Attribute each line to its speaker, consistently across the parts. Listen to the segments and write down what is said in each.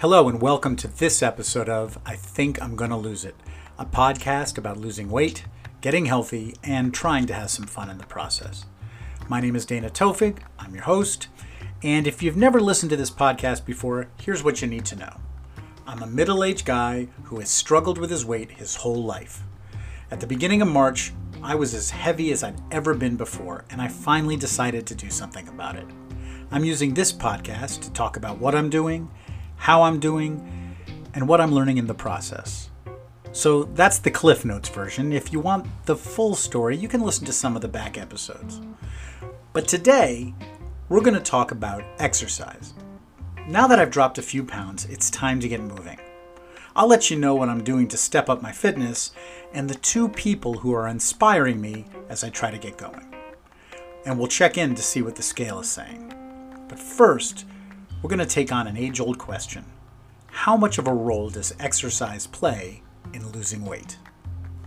Speaker 1: Hello, and welcome to this episode of I Think I'm Gonna Lose It, a podcast about losing weight, getting healthy, and trying to have some fun in the process. My name is Dana Tofig, I'm your host, and if you've never listened to this podcast before, here's what you need to know. I'm a middle aged guy who has struggled with his weight his whole life. At the beginning of March, I was as heavy as I'd ever been before, and I finally decided to do something about it. I'm using this podcast to talk about what I'm doing how I'm doing, and what I'm learning in the process. So that's the Cliff Notes version. If you want the full story, you can listen to some of the back episodes. But today, we're going to talk about exercise. Now that I've dropped a few pounds, it's time to get moving. I'll let you know what I'm doing to step up my fitness and the two people who are inspiring me as I try to get going. And we'll check in to see what the scale is saying. But first, we're going to take on an age old question How much of a role does exercise play in losing weight?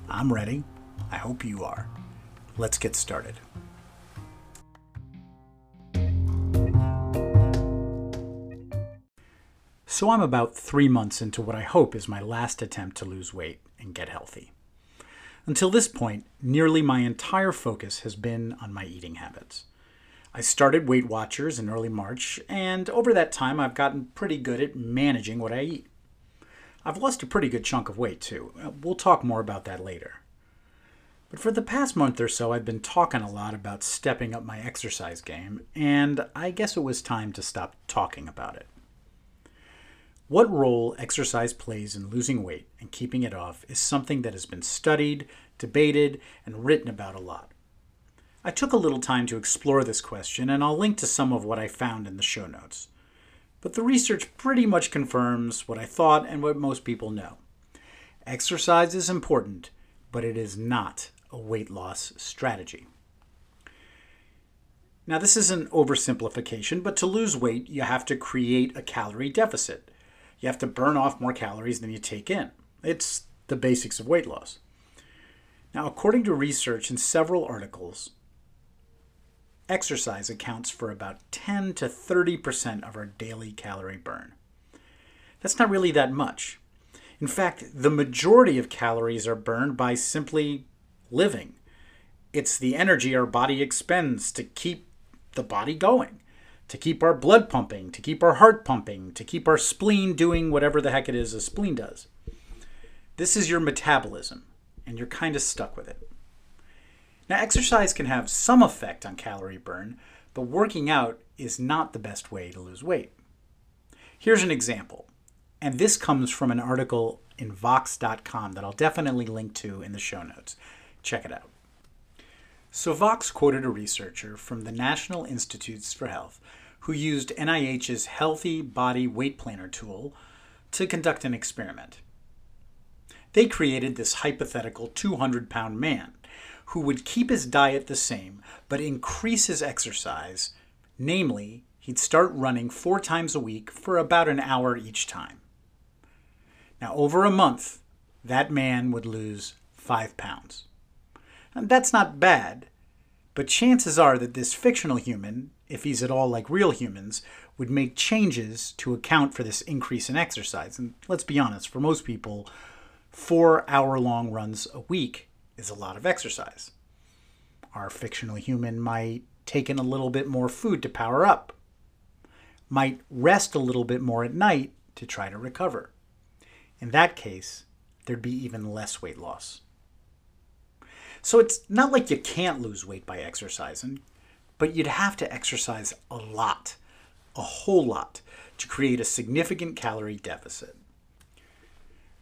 Speaker 1: I'm ready. I hope you are. Let's get started. So, I'm about three months into what I hope is my last attempt to lose weight and get healthy. Until this point, nearly my entire focus has been on my eating habits. I started Weight Watchers in early March, and over that time, I've gotten pretty good at managing what I eat. I've lost a pretty good chunk of weight, too. We'll talk more about that later. But for the past month or so, I've been talking a lot about stepping up my exercise game, and I guess it was time to stop talking about it. What role exercise plays in losing weight and keeping it off is something that has been studied, debated, and written about a lot. I took a little time to explore this question, and I'll link to some of what I found in the show notes. But the research pretty much confirms what I thought and what most people know. Exercise is important, but it is not a weight loss strategy. Now, this is an oversimplification, but to lose weight, you have to create a calorie deficit. You have to burn off more calories than you take in. It's the basics of weight loss. Now, according to research in several articles, exercise accounts for about 10 to 30% of our daily calorie burn. That's not really that much. In fact, the majority of calories are burned by simply living. It's the energy our body expends to keep the body going, to keep our blood pumping, to keep our heart pumping, to keep our spleen doing whatever the heck it is a spleen does. This is your metabolism, and you're kind of stuck with it. Now, exercise can have some effect on calorie burn, but working out is not the best way to lose weight. Here's an example, and this comes from an article in Vox.com that I'll definitely link to in the show notes. Check it out. So, Vox quoted a researcher from the National Institutes for Health who used NIH's Healthy Body Weight Planner tool to conduct an experiment. They created this hypothetical 200 pound man who would keep his diet the same but increase his exercise, namely, he'd start running four times a week for about an hour each time. Now, over a month, that man would lose five pounds. And that's not bad, but chances are that this fictional human, if he's at all like real humans, would make changes to account for this increase in exercise. And let's be honest, for most people, four hour long runs a week is a lot of exercise. Our fictional human might take in a little bit more food to power up, might rest a little bit more at night to try to recover. In that case, there'd be even less weight loss. So it's not like you can't lose weight by exercising, but you'd have to exercise a lot, a whole lot, to create a significant calorie deficit.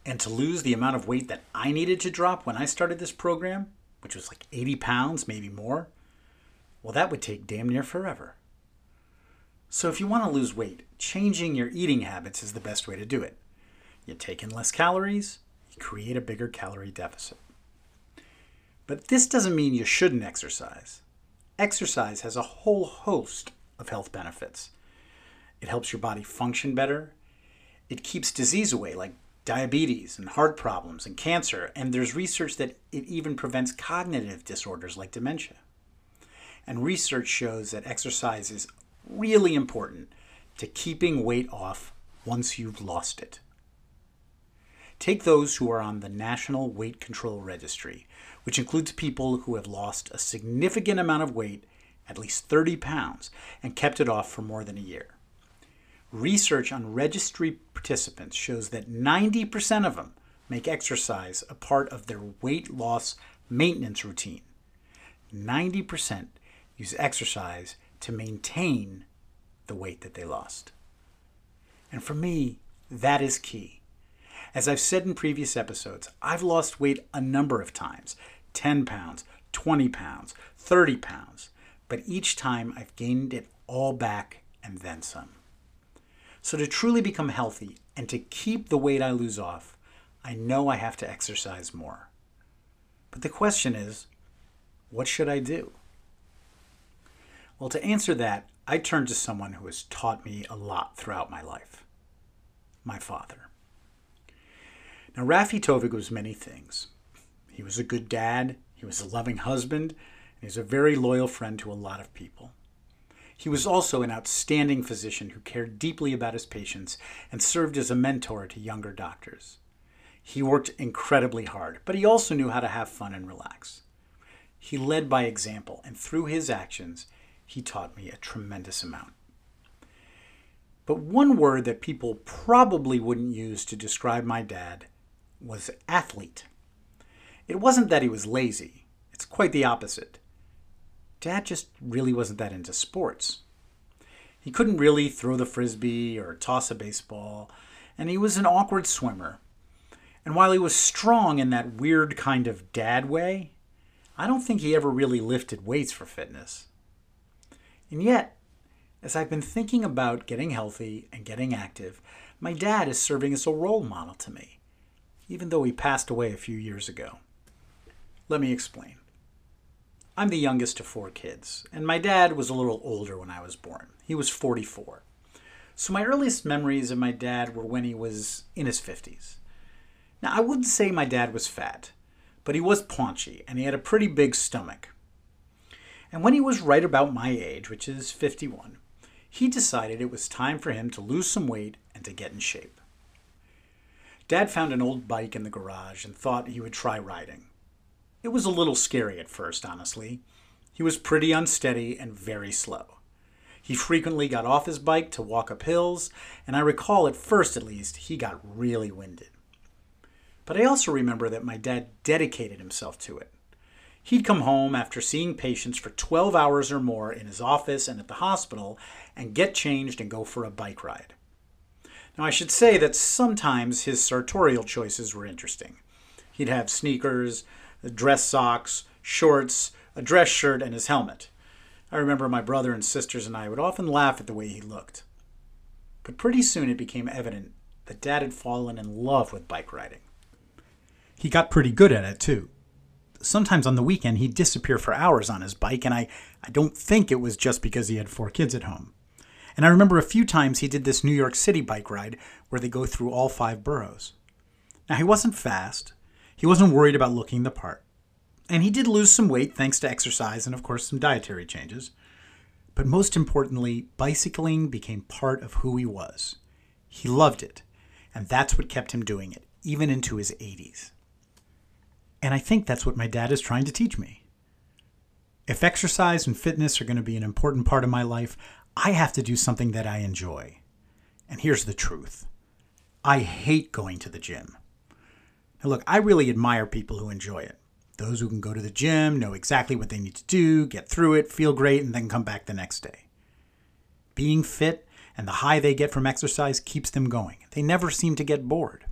Speaker 1: And to lose the amount of weight that I needed to drop when I started this program, which was like 80 pounds, maybe more, well, that would take damn near forever. So if you want to lose weight, changing your eating habits is the best way to do it. You take in less calories, you create a bigger calorie deficit. But this doesn't mean you shouldn't exercise. Exercise has a whole host of health benefits. It helps your body function better. It keeps disease away, like diabetes and heart problems and cancer, and there's research that it even prevents cognitive disorders like dementia. And research shows that exercise is really important to keeping weight off once you've lost it. Take those who are on the National Weight Control Registry, which includes people who have lost a significant amount of weight, at least 30 pounds, and kept it off for more than a year. Research on registry participants shows that 90% of them make exercise a part of their weight loss maintenance routine. 90% use exercise to maintain the weight that they lost. And for me, that is key. As I've said in previous episodes, I've lost weight a number of times 10 pounds, 20 pounds, 30 pounds, but each time I've gained it all back and then some. So, to truly become healthy and to keep the weight I lose off, I know I have to exercise more. But the question is, what should I do? Well, to answer that, I turn to someone who has taught me a lot throughout my life my father. Now, Rafi Tofig was many things. He was a good dad, he was a loving husband, and he was a very loyal friend to a lot of people. He was also an outstanding physician who cared deeply about his patients and served as a mentor to younger doctors. He worked incredibly hard, but he also knew how to have fun and relax. He led by example, and through his actions, he taught me a tremendous amount. But one word that people probably wouldn't use to describe my dad was athlete. It wasn't that he was lazy, it's quite the opposite. Dad just really wasn't that into sports. He couldn't really throw the frisbee or toss a baseball, and he was an awkward swimmer. And while he was strong in that weird kind of dad way, I don't think he ever really lifted weights for fitness. And yet, as I've been thinking about getting healthy and getting active, my dad is serving as a role model to me, even though he passed away a few years ago. Let me explain. I'm the youngest of four kids, and my dad was a little older when I was born. He was 44. So my earliest memories of my dad were when he was in his 50s. Now, I wouldn't say my dad was fat, but he was paunchy, and he had a pretty big stomach. And when he was right about my age, which is 51, he decided it was time for him to lose some weight and to get in shape. Dad found an old bike in the garage and thought he would try riding. It was a little scary at first, honestly. He was pretty unsteady and very slow. He frequently got off his bike to walk up hills, and I recall at first at least, he got really winded. But I also remember that my dad dedicated himself to it. He'd come home after seeing patients for 12 hours or more in his office and at the hospital and get changed and go for a bike ride. Now, I should say that sometimes his sartorial choices were interesting. He'd have sneakers, dress socks, shorts, a dress shirt, and his helmet. I remember my brother and sisters and I would often laugh at the way he looked. But pretty soon it became evident that Dad had fallen in love with bike riding. He got pretty good at it, too. Sometimes on the weekend, he'd disappear for hours on his bike, and I, I don't think it was just because he had four kids at home. And I remember a few times he did this New York City bike ride where they go through all five boroughs. Now, he wasn't fast, he wasn't worried about looking the part. And he did lose some weight thanks to exercise and, of course, some dietary changes. But most importantly, bicycling became part of who he was. He loved it, and that's what kept him doing it, even into his 80s. And I think that's what my dad is trying to teach me. If exercise and fitness are going to be an important part of my life, I have to do something that I enjoy. And here's the truth I hate going to the gym. Now, look, I really admire people who enjoy it. Those who can go to the gym, know exactly what they need to do, get through it, feel great, and then come back the next day. Being fit and the high they get from exercise keeps them going. They never seem to get bored.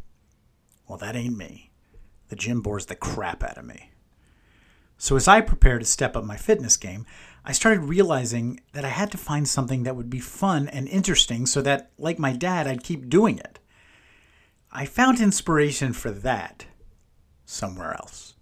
Speaker 1: Well, that ain't me. The gym bores the crap out of me. So, as I prepare to step up my fitness game, I started realizing that I had to find something that would be fun and interesting so that, like my dad, I'd keep doing it. I found inspiration for that somewhere else.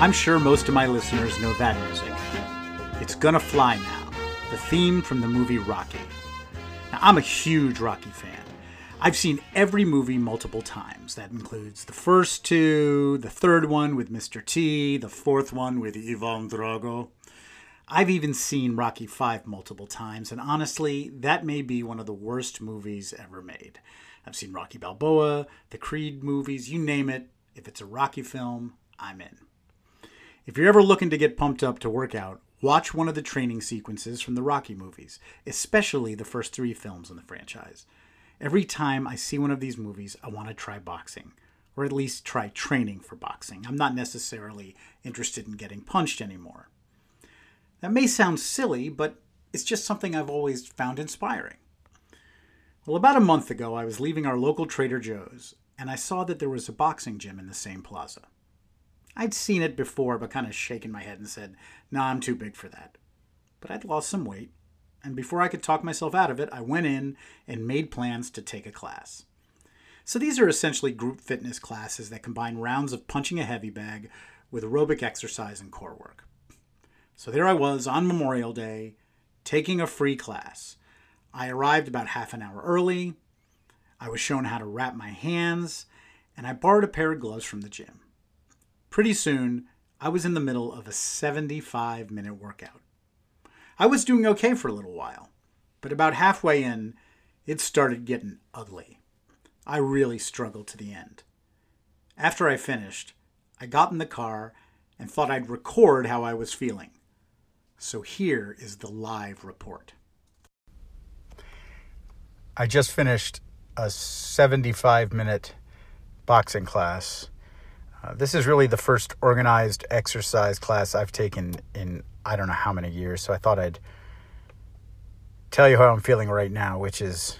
Speaker 1: I'm sure most of my listeners know that music. It's Gonna Fly Now, the theme from the movie Rocky. Now, I'm a huge Rocky fan. I've seen every movie multiple times. That includes the first two, the third one with Mr. T, the fourth one with Ivan Drago. I've even seen Rocky V multiple times, and honestly, that may be one of the worst movies ever made. I've seen Rocky Balboa, the Creed movies, you name it. If it's a Rocky film, I'm in. If you're ever looking to get pumped up to work out, watch one of the training sequences from the Rocky movies, especially the first three films in the franchise. Every time I see one of these movies, I want to try boxing, or at least try training for boxing. I'm not necessarily interested in getting punched anymore. That may sound silly, but it's just something I've always found inspiring. Well, about a month ago, I was leaving our local Trader Joe's, and I saw that there was a boxing gym in the same plaza. I'd seen it before, but kind of shaken my head and said, Nah, I'm too big for that. But I'd lost some weight, and before I could talk myself out of it, I went in and made plans to take a class. So these are essentially group fitness classes that combine rounds of punching a heavy bag with aerobic exercise and core work. So there I was on Memorial Day, taking a free class. I arrived about half an hour early. I was shown how to wrap my hands, and I borrowed a pair of gloves from the gym. Pretty soon, I was in the middle of a 75 minute workout. I was doing okay for a little while, but about halfway in, it started getting ugly. I really struggled to the end. After I finished, I got in the car and thought I'd record how I was feeling. So here is the live report. I just finished a 75 minute boxing class. Uh, this is really the first organized exercise class I've taken in I don't know how many years. So I thought I'd tell you how I'm feeling right now, which is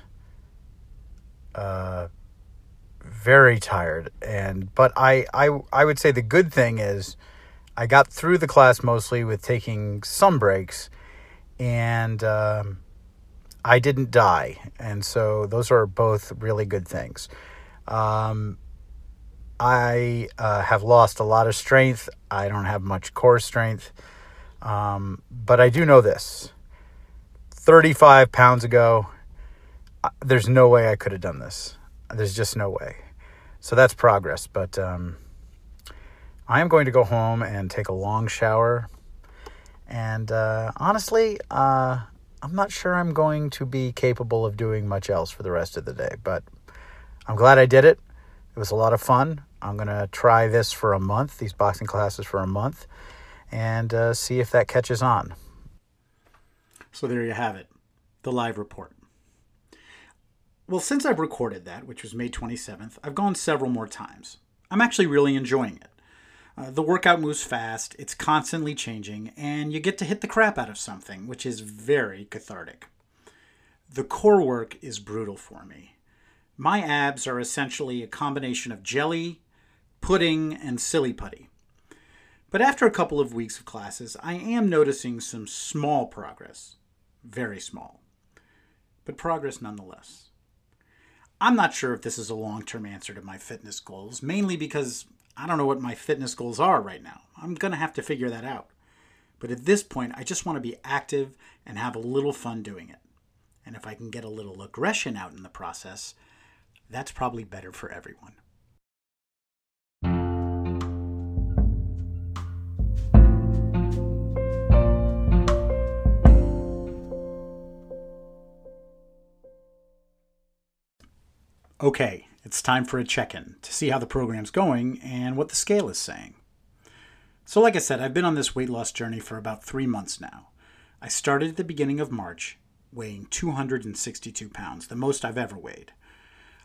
Speaker 1: uh, very tired. And but I, I I would say the good thing is I got through the class mostly with taking some breaks, and um, I didn't die, and so those are both really good things. Um, I uh, have lost a lot of strength. I don't have much core strength. Um, but I do know this 35 pounds ago, there's no way I could have done this. There's just no way. So that's progress. But um, I am going to go home and take a long shower. And uh, honestly, uh, I'm not sure I'm going to be capable of doing much else for the rest of the day. But I'm glad I did it. It was a lot of fun. I'm going to try this for a month, these boxing classes for a month and uh, see if that catches on. So there you have it, the live report. Well, since I've recorded that, which was May 27th, I've gone several more times. I'm actually really enjoying it. Uh, the workout moves fast, it's constantly changing, and you get to hit the crap out of something, which is very cathartic. The core work is brutal for me. My abs are essentially a combination of jelly, pudding, and silly putty. But after a couple of weeks of classes, I am noticing some small progress. Very small. But progress nonetheless. I'm not sure if this is a long term answer to my fitness goals, mainly because I don't know what my fitness goals are right now. I'm going to have to figure that out. But at this point, I just want to be active and have a little fun doing it. And if I can get a little aggression out in the process, that's probably better for everyone. Okay, it's time for a check in to see how the program's going and what the scale is saying. So, like I said, I've been on this weight loss journey for about three months now. I started at the beginning of March, weighing 262 pounds, the most I've ever weighed.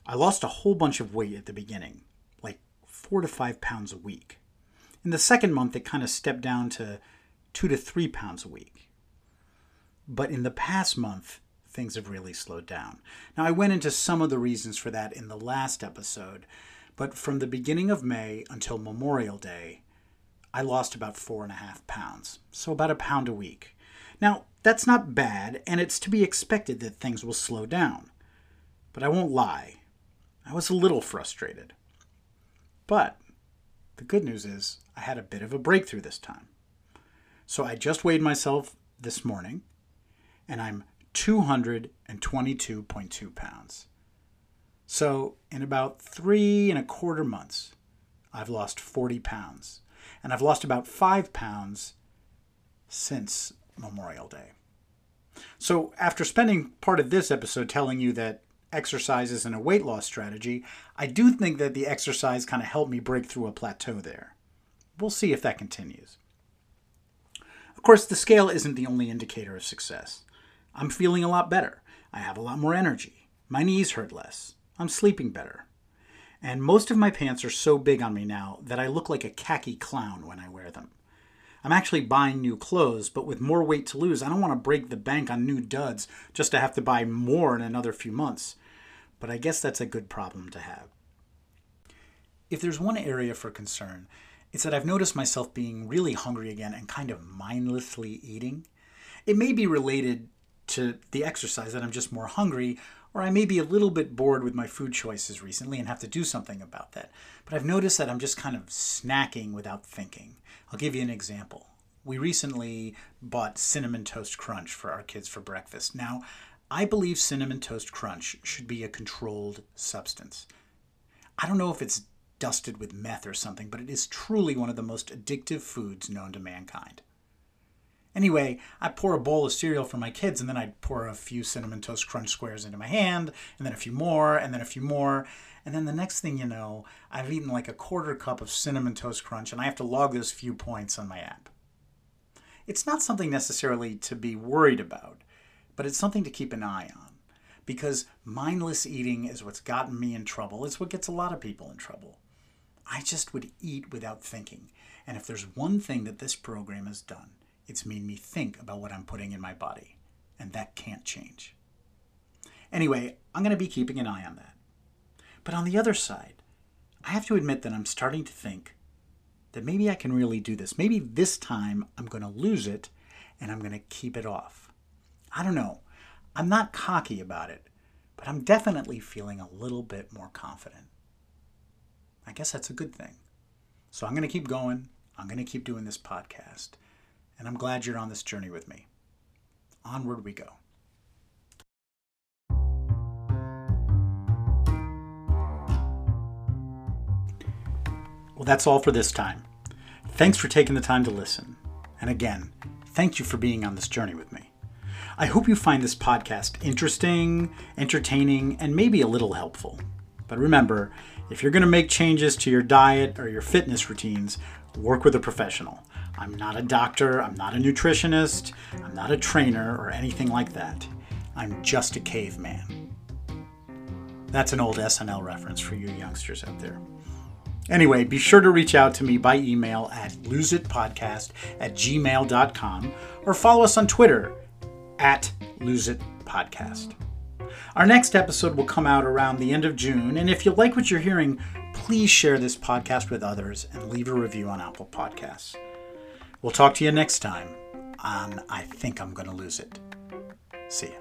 Speaker 1: I lost a whole bunch of weight at the beginning, like four to five pounds a week. In the second month, it kind of stepped down to two to three pounds a week. But in the past month, things have really slowed down. Now, I went into some of the reasons for that in the last episode, but from the beginning of May until Memorial Day, I lost about four and a half pounds, so about a pound a week. Now, that's not bad, and it's to be expected that things will slow down. But I won't lie, I was a little frustrated. But the good news is I had a bit of a breakthrough this time. So I just weighed myself this morning, and I'm 222.2 pounds. So, in about three and a quarter months, I've lost 40 pounds. And I've lost about five pounds since Memorial Day. So, after spending part of this episode telling you that exercise isn't a weight loss strategy, I do think that the exercise kind of helped me break through a plateau there. We'll see if that continues. Of course, the scale isn't the only indicator of success. I'm feeling a lot better. I have a lot more energy. My knees hurt less. I'm sleeping better. And most of my pants are so big on me now that I look like a khaki clown when I wear them. I'm actually buying new clothes, but with more weight to lose, I don't want to break the bank on new duds just to have to buy more in another few months. But I guess that's a good problem to have. If there's one area for concern, it's that I've noticed myself being really hungry again and kind of mindlessly eating. It may be related to the exercise that I'm just more hungry, or I may be a little bit bored with my food choices recently and have to do something about that. But I've noticed that I'm just kind of snacking without thinking. I'll give you an example. We recently bought Cinnamon Toast Crunch for our kids for breakfast. Now, I believe Cinnamon Toast Crunch should be a controlled substance. I don't know if it's dusted with meth or something, but it is truly one of the most addictive foods known to mankind. Anyway, I pour a bowl of cereal for my kids, and then I'd pour a few Cinnamon Toast Crunch squares into my hand, and then a few more, and then a few more. And then the next thing you know, I've eaten like a quarter cup of Cinnamon Toast Crunch, and I have to log those few points on my app. It's not something necessarily to be worried about, but it's something to keep an eye on. Because mindless eating is what's gotten me in trouble. It's what gets a lot of people in trouble. I just would eat without thinking. And if there's one thing that this program has done, it's made me think about what I'm putting in my body. And that can't change. Anyway, I'm going to be keeping an eye on that. But on the other side, I have to admit that I'm starting to think that maybe I can really do this. Maybe this time I'm going to lose it and I'm going to keep it off. I don't know. I'm not cocky about it, but I'm definitely feeling a little bit more confident. I guess that's a good thing. So I'm going to keep going. I'm going to keep doing this podcast. And I'm glad you're on this journey with me. Onward we go. Well, that's all for this time. Thanks for taking the time to listen. And again, thank you for being on this journey with me. I hope you find this podcast interesting, entertaining, and maybe a little helpful. But remember, if you're going to make changes to your diet or your fitness routines, work with a professional. I'm not a doctor, I'm not a nutritionist, I'm not a trainer or anything like that. I'm just a caveman. That's an old SNL reference for you youngsters out there. Anyway, be sure to reach out to me by email at loseitpodcast at gmail.com or follow us on Twitter at Lose It Podcast. Our next episode will come out around the end of June, and if you like what you're hearing, please share this podcast with others and leave a review on Apple Podcasts. We'll talk to you next time on I Think I'm Gonna Lose It. See ya.